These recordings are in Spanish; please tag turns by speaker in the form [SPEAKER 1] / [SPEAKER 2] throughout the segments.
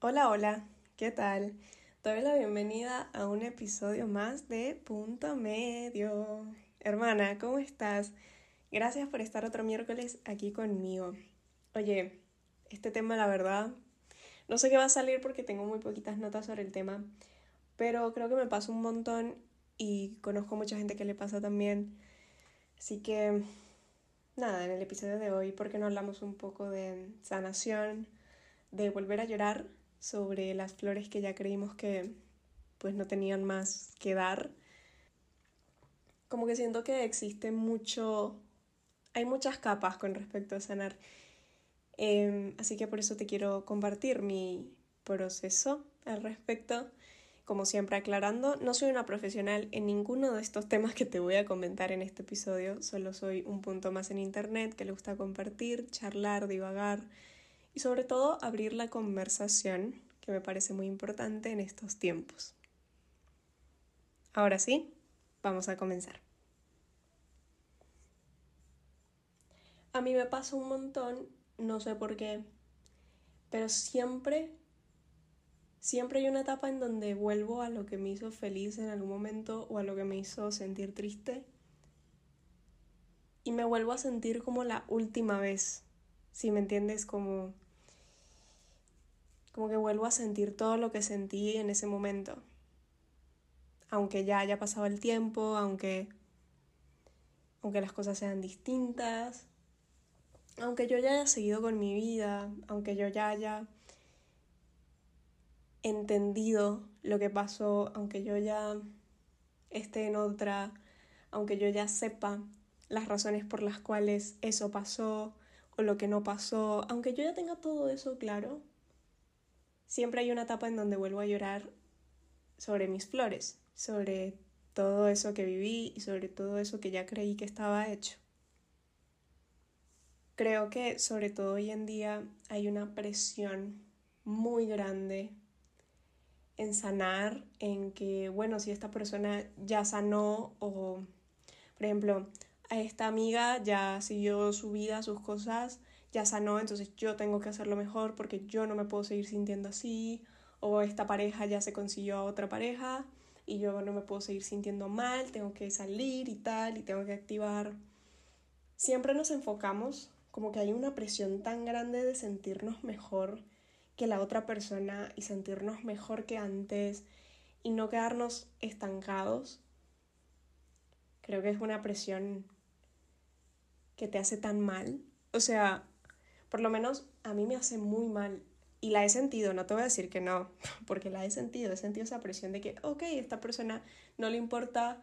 [SPEAKER 1] Hola, hola, ¿qué tal? Doy la bienvenida a un episodio más de Punto Medio. Hermana, ¿cómo estás? Gracias por estar otro miércoles aquí conmigo. Oye, este tema, la verdad, no sé qué va a salir porque tengo muy poquitas notas sobre el tema, pero creo que me pasa un montón y conozco mucha gente que le pasa también. Así que, nada, en el episodio de hoy, ¿por qué no hablamos un poco de sanación, de volver a llorar sobre las flores que ya creímos que pues no tenían más que dar. Como que siento que existe mucho, hay muchas capas con respecto a sanar. Em, así que por eso te quiero compartir mi proceso al respecto. Como siempre aclarando, no soy una profesional en ninguno de estos temas que te voy a comentar en este episodio, solo soy un punto más en internet que le gusta compartir, charlar, divagar y sobre todo abrir la conversación, que me parece muy importante en estos tiempos. Ahora sí, vamos a comenzar. A mí me pasa un montón, no sé por qué, pero siempre, siempre hay una etapa en donde vuelvo a lo que me hizo feliz en algún momento o a lo que me hizo sentir triste y me vuelvo a sentir como la última vez, si me entiendes, como como que vuelvo a sentir todo lo que sentí en ese momento. Aunque ya haya pasado el tiempo, aunque, aunque las cosas sean distintas, aunque yo ya haya seguido con mi vida, aunque yo ya haya entendido lo que pasó, aunque yo ya esté en otra, aunque yo ya sepa las razones por las cuales eso pasó o lo que no pasó, aunque yo ya tenga todo eso claro, siempre hay una etapa en donde vuelvo a llorar sobre mis flores, sobre todo eso que viví y sobre todo eso que ya creí que estaba hecho. Creo que sobre todo hoy en día hay una presión muy grande en sanar, en que, bueno, si esta persona ya sanó o, por ejemplo, a esta amiga ya siguió su vida, sus cosas, ya sanó, entonces yo tengo que hacerlo mejor porque yo no me puedo seguir sintiendo así, o esta pareja ya se consiguió a otra pareja y yo no me puedo seguir sintiendo mal, tengo que salir y tal, y tengo que activar. Siempre nos enfocamos como que hay una presión tan grande de sentirnos mejor que la otra persona y sentirnos mejor que antes y no quedarnos estancados. Creo que es una presión que te hace tan mal. O sea, por lo menos a mí me hace muy mal. Y la he sentido, no te voy a decir que no, porque la he sentido, he sentido esa presión de que, ok, esta persona no le importa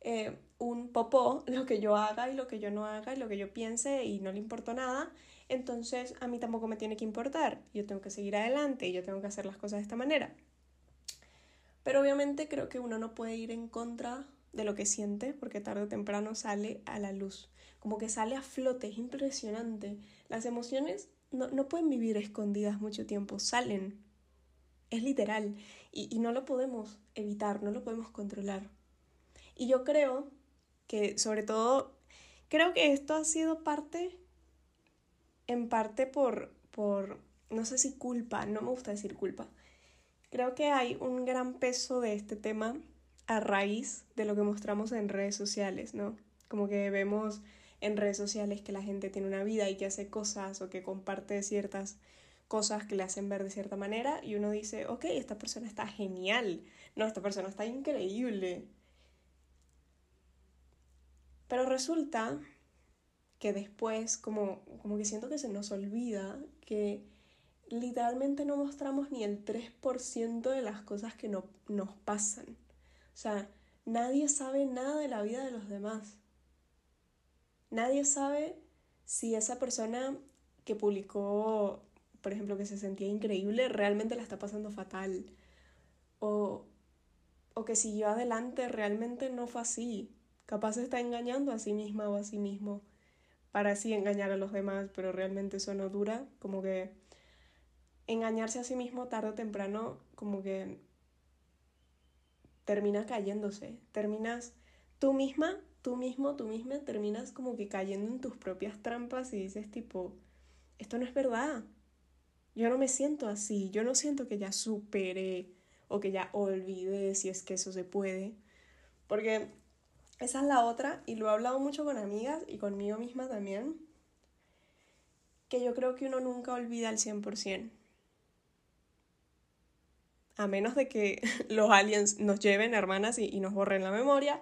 [SPEAKER 1] eh, un popó lo que yo haga y lo que yo no haga y lo que yo piense y no le importa nada, entonces a mí tampoco me tiene que importar, yo tengo que seguir adelante y yo tengo que hacer las cosas de esta manera. Pero obviamente creo que uno no puede ir en contra de lo que siente porque tarde o temprano sale a la luz como que sale a flote, es impresionante. Las emociones no, no pueden vivir escondidas mucho tiempo, salen. Es literal. Y, y no lo podemos evitar, no lo podemos controlar. Y yo creo que sobre todo, creo que esto ha sido parte, en parte por, por, no sé si culpa, no me gusta decir culpa. Creo que hay un gran peso de este tema a raíz de lo que mostramos en redes sociales, ¿no? Como que vemos en redes sociales que la gente tiene una vida y que hace cosas o que comparte ciertas cosas que le hacen ver de cierta manera y uno dice, ok, esta persona está genial, no, esta persona está increíble. Pero resulta que después, como, como que siento que se nos olvida que literalmente no mostramos ni el 3% de las cosas que no, nos pasan. O sea, nadie sabe nada de la vida de los demás. Nadie sabe si esa persona que publicó, por ejemplo, que se sentía increíble, realmente la está pasando fatal. O, o que siguió adelante realmente no fue así. Capaz se está engañando a sí misma o a sí mismo para así engañar a los demás, pero realmente eso no dura. Como que engañarse a sí mismo tarde o temprano, como que termina cayéndose. Terminas tú misma tú mismo, tú misma terminas como que cayendo en tus propias trampas y dices tipo, esto no es verdad. Yo no me siento así, yo no siento que ya supere o que ya olvide si es que eso se puede. Porque esa es la otra, y lo he hablado mucho con amigas y conmigo misma también, que yo creo que uno nunca olvida al 100%. A menos de que los aliens nos lleven, hermanas, y, y nos borren la memoria,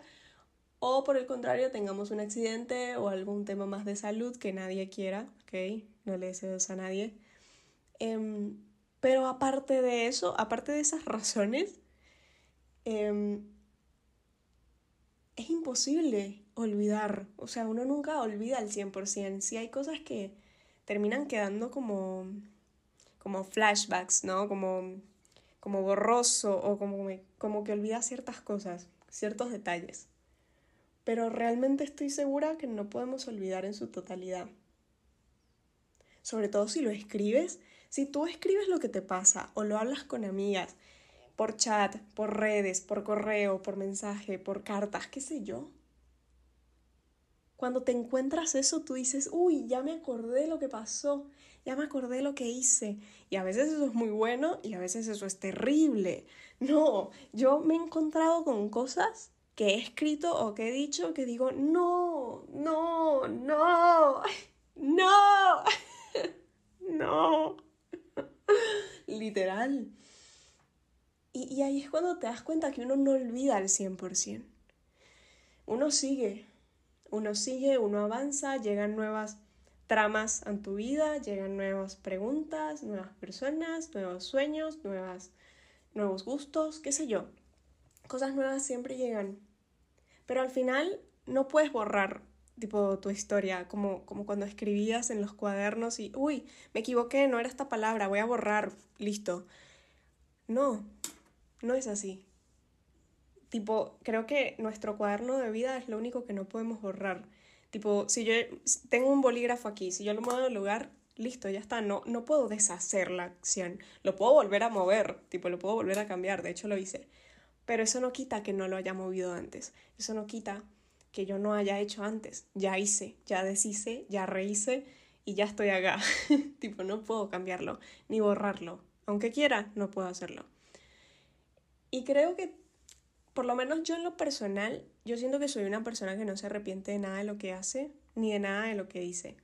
[SPEAKER 1] o por el contrario tengamos un accidente o algún tema más de salud que nadie quiera, ¿ok? No le deseo eso a nadie. Em, pero aparte de eso, aparte de esas razones, em, es imposible olvidar. O sea, uno nunca olvida al 100%. Si hay cosas que terminan quedando como, como flashbacks, ¿no? Como, como borroso o como, como que olvida ciertas cosas, ciertos detalles pero realmente estoy segura que no podemos olvidar en su totalidad. Sobre todo si lo escribes, si tú escribes lo que te pasa o lo hablas con amigas, por chat, por redes, por correo, por mensaje, por cartas, qué sé yo. Cuando te encuentras eso, tú dices, uy, ya me acordé lo que pasó, ya me acordé lo que hice. Y a veces eso es muy bueno y a veces eso es terrible. No, yo me he encontrado con cosas que he escrito o que he dicho que digo, no, no, no, no, no. Literal. Y, y, ahí es cuando te das cuenta que uno no olvida al 100%. Uno sigue, uno sigue, uno avanza, llegan nuevas tramas a tu vida, llegan nuevas preguntas, nuevas personas, nuevos sueños, nuevas, nuevos gustos, qué sé yo cosas nuevas siempre llegan. Pero al final no puedes borrar tipo tu historia, como, como cuando escribías en los cuadernos y, uy, me equivoqué, no era esta palabra, voy a borrar, listo. No, no es así. Tipo, creo que nuestro cuaderno de vida es lo único que no podemos borrar. Tipo, si yo tengo un bolígrafo aquí, si yo lo muevo del lugar, listo, ya está, no, no puedo deshacer la acción. Lo puedo volver a mover, tipo, lo puedo volver a cambiar, de hecho lo hice. Pero eso no quita que no lo haya movido antes. Eso no quita que yo no haya hecho antes. Ya hice, ya deshice, ya rehice y ya estoy acá. tipo, no puedo cambiarlo ni borrarlo. Aunque quiera, no puedo hacerlo. Y creo que, por lo menos yo en lo personal, yo siento que soy una persona que no se arrepiente de nada de lo que hace, ni de nada de lo que dice.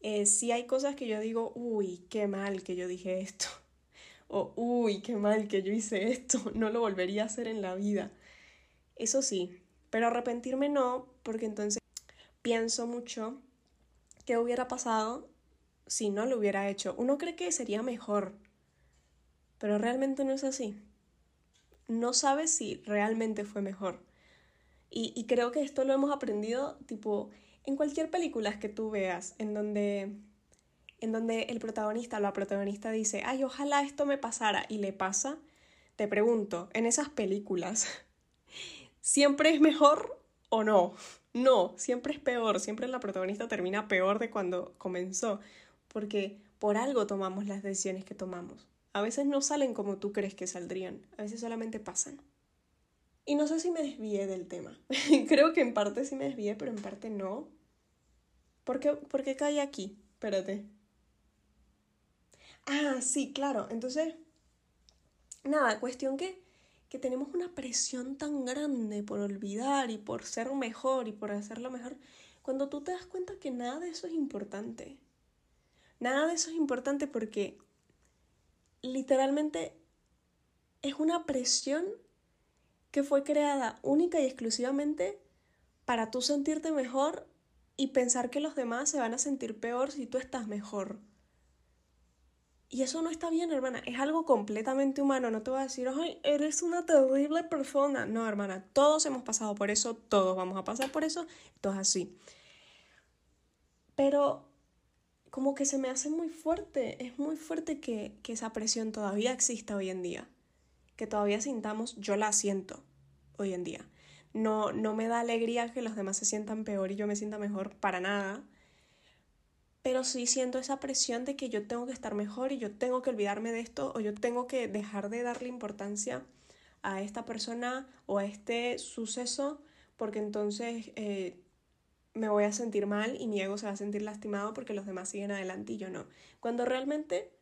[SPEAKER 1] Eh, si hay cosas que yo digo, uy, qué mal que yo dije esto o uy, qué mal que yo hice esto, no lo volvería a hacer en la vida. Eso sí, pero arrepentirme no, porque entonces pienso mucho qué hubiera pasado si no lo hubiera hecho. Uno cree que sería mejor, pero realmente no es así. No sabes si realmente fue mejor. Y, y creo que esto lo hemos aprendido tipo en cualquier película que tú veas, en donde en donde el protagonista o la protagonista dice, ay, ojalá esto me pasara y le pasa, te pregunto, en esas películas, ¿siempre es mejor o no? No, siempre es peor, siempre la protagonista termina peor de cuando comenzó, porque por algo tomamos las decisiones que tomamos. A veces no salen como tú crees que saldrían, a veces solamente pasan. Y no sé si me desvié del tema. Creo que en parte sí me desvié, pero en parte no. ¿Por qué, ¿Por qué caí aquí? Espérate. Ah, sí, claro. Entonces, nada, cuestión que, que tenemos una presión tan grande por olvidar y por ser mejor y por hacerlo mejor, cuando tú te das cuenta que nada de eso es importante. Nada de eso es importante porque literalmente es una presión que fue creada única y exclusivamente para tú sentirte mejor y pensar que los demás se van a sentir peor si tú estás mejor. Y eso no está bien, hermana. Es algo completamente humano. No te voy a decir, ay, eres una terrible persona. No, hermana. Todos hemos pasado por eso. Todos vamos a pasar por eso. Todo es así. Pero como que se me hace muy fuerte. Es muy fuerte que, que esa presión todavía exista hoy en día. Que todavía sintamos, yo la siento hoy en día. No, no me da alegría que los demás se sientan peor y yo me sienta mejor para nada pero sí siento esa presión de que yo tengo que estar mejor y yo tengo que olvidarme de esto o yo tengo que dejar de darle importancia a esta persona o a este suceso porque entonces eh, me voy a sentir mal y mi ego se va a sentir lastimado porque los demás siguen adelante y yo no. Cuando realmente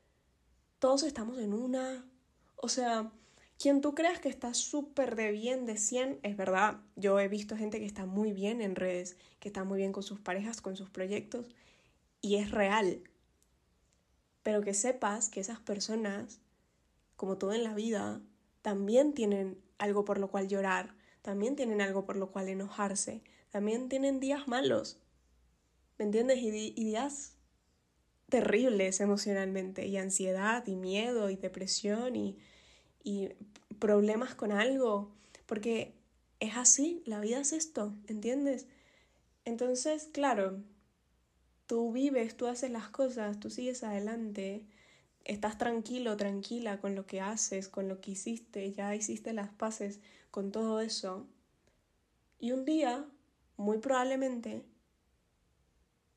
[SPEAKER 1] todos estamos en una. O sea, quien tú creas que está súper de bien, de 100, es verdad. Yo he visto gente que está muy bien en redes, que está muy bien con sus parejas, con sus proyectos, y es real. Pero que sepas que esas personas, como todo en la vida, también tienen algo por lo cual llorar, también tienen algo por lo cual enojarse, también tienen días malos, ¿me entiendes? Y, días terribles emocionalmente, y ansiedad, y miedo, y depresión, y, y problemas con algo, porque es así, la vida es esto, ¿entiendes? Entonces, claro, tú vives, tú haces las cosas, tú sigues adelante, estás tranquilo, tranquila con lo que haces, con lo que hiciste, ya hiciste las paces con todo eso. Y un día, muy probablemente,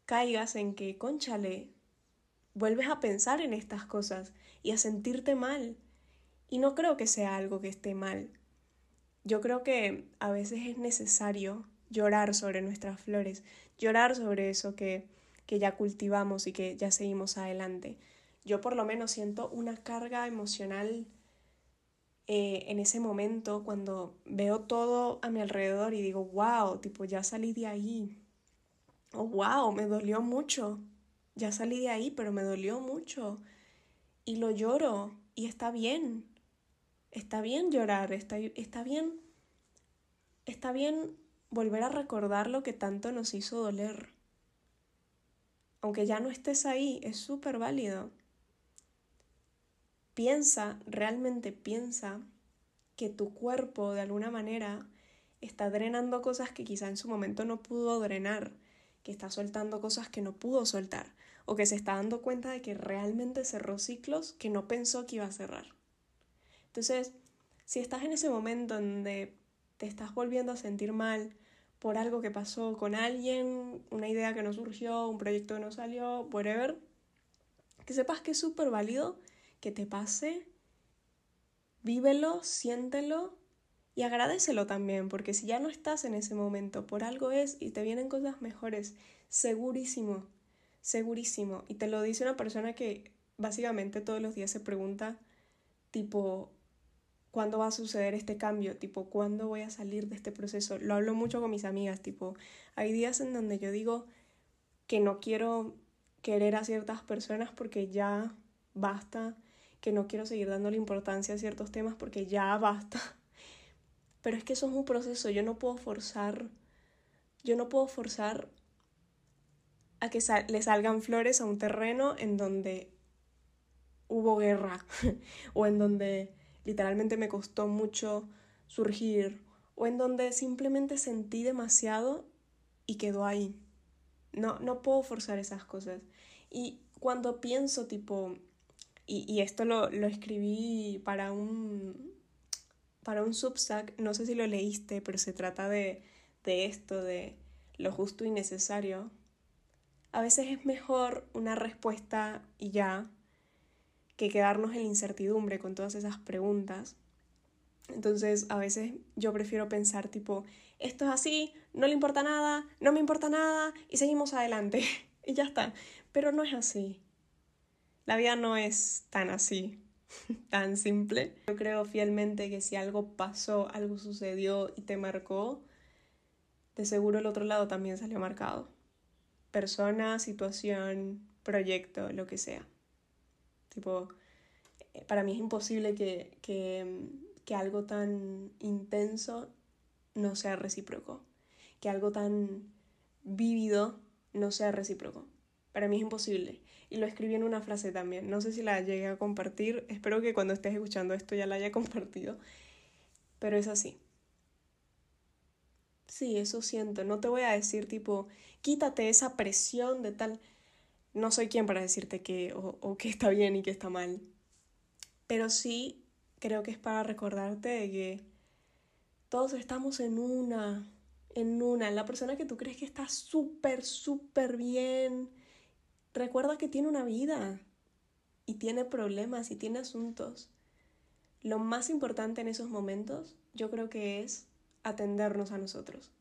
[SPEAKER 1] caigas en que, conchale, vuelves a pensar en estas cosas y a sentirte mal. Y no creo que sea algo que esté mal. Yo creo que a veces es necesario llorar sobre nuestras flores, llorar sobre eso que, que ya cultivamos y que ya seguimos adelante yo por lo menos siento una carga emocional eh, en ese momento cuando veo todo a mi alrededor y digo, wow, tipo, ya salí de ahí. O wow, me dolió mucho. Ya salí de ahí, pero me dolió mucho. Y lo lloro. Y está bien. Está bien llorar. Está, está bien. Está bien volver a recordar lo que tanto nos hizo doler. Aunque ya no estés ahí, es súper válido piensa, realmente piensa que tu cuerpo de alguna manera está drenando cosas que quizá en su momento no pudo drenar, que está soltando cosas que no pudo soltar, o que se está dando cuenta de que realmente cerró ciclos que no pensó que iba a cerrar. Entonces, si estás en ese momento donde te estás volviendo a sentir mal por algo que pasó con alguien, una idea que no surgió, un proyecto que no salió, whatever, que sepas que es súper válido que te pase, vívelo, siéntelo y agradecelo también, porque si ya no estás en ese momento, por algo es y te vienen cosas mejores, segurísimo, segurísimo. Y te lo dice una persona que básicamente todos los días se pregunta, tipo, ¿cuándo va a suceder este cambio? Tipo, ¿cuándo voy a salir de este proceso? Lo hablo mucho con mis amigas, tipo, hay días en donde yo digo que no quiero querer a ciertas personas porque ya basta que no quiero seguir dándole importancia a ciertos temas porque ya basta. Pero es que eso es un proceso, yo no puedo forzar, yo no puedo forzar a que le salgan flores a un terreno en donde hubo guerra o en donde literalmente me costó mucho surgir o en donde simplemente sentí demasiado y quedó ahí. No, no puedo forzar esas cosas. Y cuando pienso tipo, y, esto lo, escribí para un, para un Substack, no sé si lo leíste, pero se trata de, de esto, de lo justo y necesario. A veces es mejor una respuesta y ya que quedarnos en la incertidumbre con todas esas preguntas. Entonces, a veces yo prefiero pensar tipo, esto es así, no le importa nada, no me importa nada y seguimos adelante. y ya está. Pero no es así. La vida no es tan así, tan simple. Yo creo fielmente que si algo pasó, algo sucedió y te marcó, de seguro el otro lado también salió marcado. Persona, situación, proyecto, lo que sea. Tipo, eh, para mí es imposible que, que, que algo tan intenso no sea recíproco, que algo tan vívido no sea recíproco. Para mí es imposible. Y lo escribí en una frase también. No sé si la llegué a compartir. Espero que cuando estés escuchando esto ya la haya compartido. Pero es así. Sí, eso siento. No te voy a decir tipo, quítate esa presión de tal. No soy quien para decirte que o, que está bien y que está mal. Pero sí creo que es para recordarte que todos estamos en una, en una, la persona que tú crees que está súper, súper bien, recuerda que tiene una vida y tiene problemas y tiene asuntos. Lo más importante en esos momentos yo creo que es atendernos a nosotros.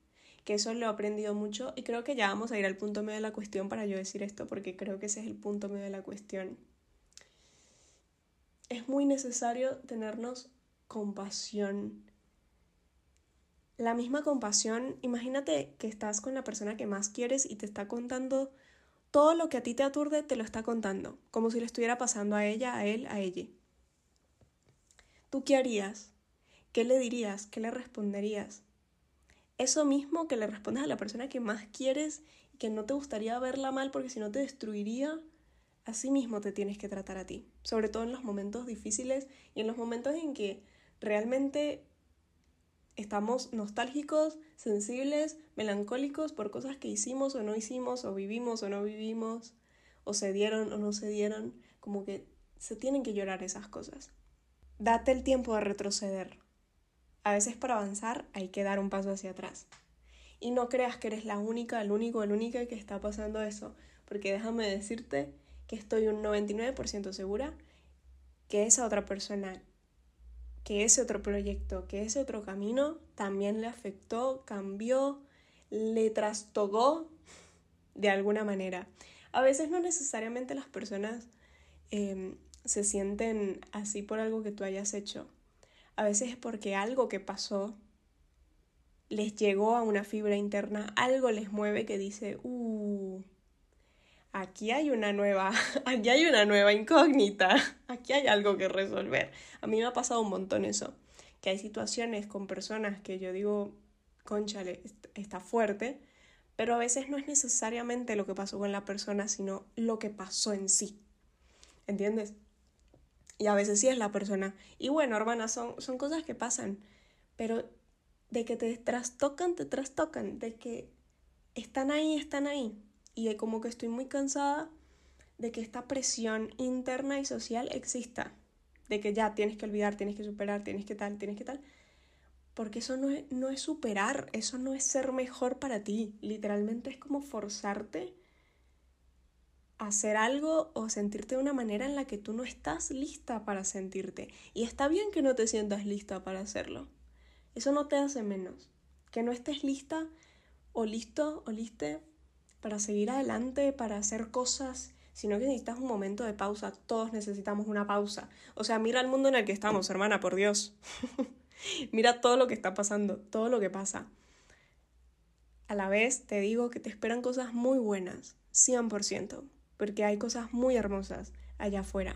[SPEAKER 1] Que eso lo he aprendido mucho y creo que ya vamos a ir al punto medio de la cuestión para yo decir esto porque creo que ese es el punto medio de la cuestión. es muy necesario tenernos compasión. La misma compasión, imagínate que estás con la persona que más quieres y te está contando todo lo que a ti te aturde, te lo está contando, como si le estuviera pasando a ella, a él, a ella. ¿Tú qué harías? ¿Qué le dirías? ¿Qué le responderías? Eso mismo que le respondes a la persona que más quieres y que no te gustaría verla mal porque si no te destruiría, así mismo te tienes que tratar a ti, sobre todo en los momentos difíciles y en los momentos en que realmente estamos nostálgicos, sensibles, melancólicos por cosas que hicimos o no hicimos, o vivimos o no vivimos, o se dieron o no se dieron, como que se tienen que llorar esas cosas. Date el tiempo de retroceder. A veces para avanzar hay que dar un paso hacia atrás. Y no creas que eres la única, el único, el única que está pasando eso, porque déjame decirte que estoy un 99% segura que esa otra persona, que ese otro proyecto, que ese otro camino también le afectó, cambió, le trastogó de alguna manera. A veces no necesariamente las personas em, se sienten así por algo que tú hayas hecho. A veces es porque algo que pasó les llegó a una fibra interna, algo les mueve que dice, uh, aquí hay una nueva, aquí hay una nueva incógnita, aquí hay algo que resolver. A mí me ha pasado un montón eso, que hay situaciones con personas que yo digo, conchale, está fuerte, pero a veces no es necesariamente lo que pasó con la persona, sino lo que pasó en sí. ¿Entiendes? Y a veces sí es la persona. Y bueno, hermana, son, son cosas que pasan, pero de que te trastocan, te trastocan, de que están ahí, están ahí y como que estoy muy cansada de que esta presión interna y social exista, de que ya tienes que olvidar, tienes que superar, tienes que tal, tienes que tal, porque eso no es, no es superar, eso no es ser mejor para ti, literalmente es como forzarte hacer algo o sentirte de una manera en la que tú no estás lista para sentirte. Y está bien que no te sientas lista para hacerlo. Eso no te hace menos. Que no estés lista o listo o liste para seguir adelante, para hacer cosas, sino que necesitas un momento de pausa. Todos necesitamos una pausa. O sea, mira el mundo en el que estamos, hermana, por Dios. mira todo lo que está pasando, todo lo que pasa. A la vez te digo que te esperan cosas muy buenas, 100%, porque hay cosas muy hermosas allá afuera,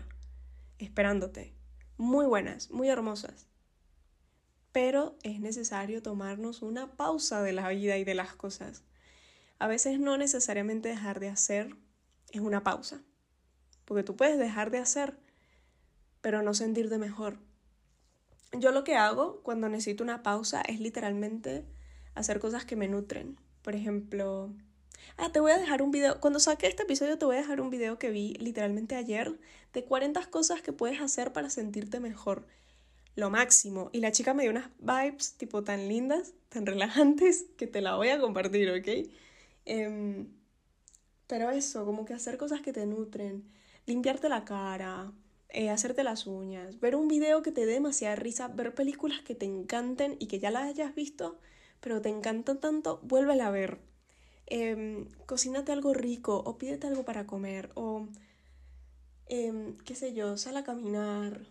[SPEAKER 1] esperándote. Muy buenas, muy hermosas. Pero es necesario tomarnos una pausa de la vida y de las cosas. A veces no necesariamente dejar de hacer es una pausa, porque tú puedes dejar de hacer, pero no sentirte mejor. Yo lo que hago cuando necesito una pausa es literalmente hacer cosas que me nutren. Por ejemplo, ah, te voy a dejar un video, cuando saque este episodio te voy a dejar un video que vi literalmente ayer de 40 cosas que puedes hacer para sentirte mejor. Lo máximo. Y la chica me dio unas vibes tipo tan lindas, tan relajantes, que te la voy a compartir, ¿ok? Em, pero eso, como que hacer cosas que te nutren, limpiarte la cara, eh, hacerte las uñas, ver un video que te dé demasiada risa, ver películas que te encanten y que ya las hayas visto, pero te encantan tanto, vuélvela a ver. Eh, cocínate algo rico o pídete algo para comer o em, qué sé yo, sal a caminar,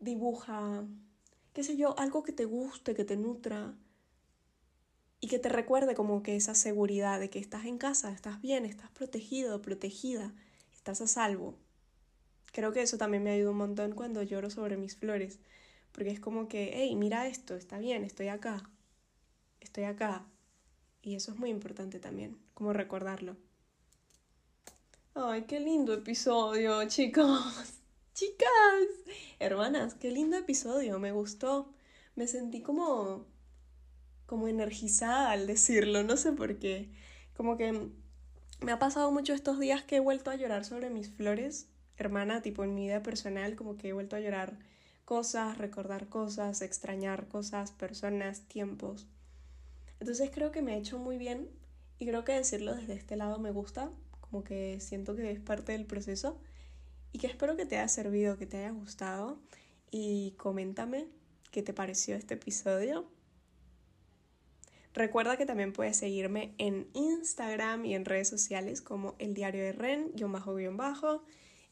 [SPEAKER 1] dibuja, qué sé yo, algo que te guste, que te nutra y que te recuerde como que esa seguridad de que estás en casa, estás bien, estás protegido, protegida, estás a salvo. Creo que eso también me ayuda un montón cuando lloro sobre mis flores, porque es como que, hey, mira esto, está bien, estoy acá, estoy acá. Y eso es muy importante también, como recordarlo. Ay, qué lindo episodio, chicos. Chicas, hermanas, qué lindo episodio, me gustó. Me sentí como como energizada al decirlo, no sé por qué. Como que me ha pasado mucho estos días que he vuelto a llorar sobre mis flores, hermana, tipo en mi vida personal, como que he vuelto a llorar cosas, recordar cosas, extrañar cosas, personas, tiempos. Entonces creo que me ha hecho muy bien y creo que decirlo desde este lado me gusta, como que siento que es parte del proceso y que espero que te haya servido, que te haya gustado y coméntame qué te pareció este episodio Recuerda que también puedes seguirme en Instagram y en redes sociales como el diario de Ren, guion bajo, guion bajo.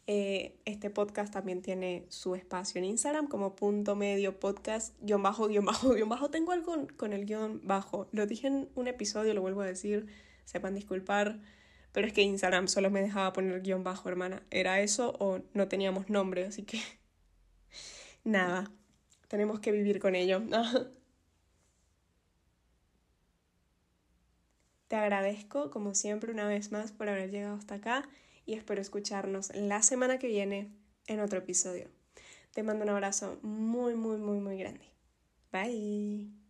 [SPEAKER 1] Eh, este podcast también tiene su espacio en Instagram como punto medio podcast, guion bajo, guion bajo, guion bajo. Tengo algo con el guion bajo. Lo dije en un episodio, lo vuelvo a decir, sepan disculpar. Pero es que Instagram solo me dejaba poner guion bajo, hermana. ¿Era eso o no teníamos nombre? Así que... Nada, tenemos que vivir con ello. Te agradezco, como siempre, una vez más por haber llegado hasta acá y espero escucharnos la semana que viene en otro episodio. Te mando un abrazo muy, muy, muy, muy grande. Bye.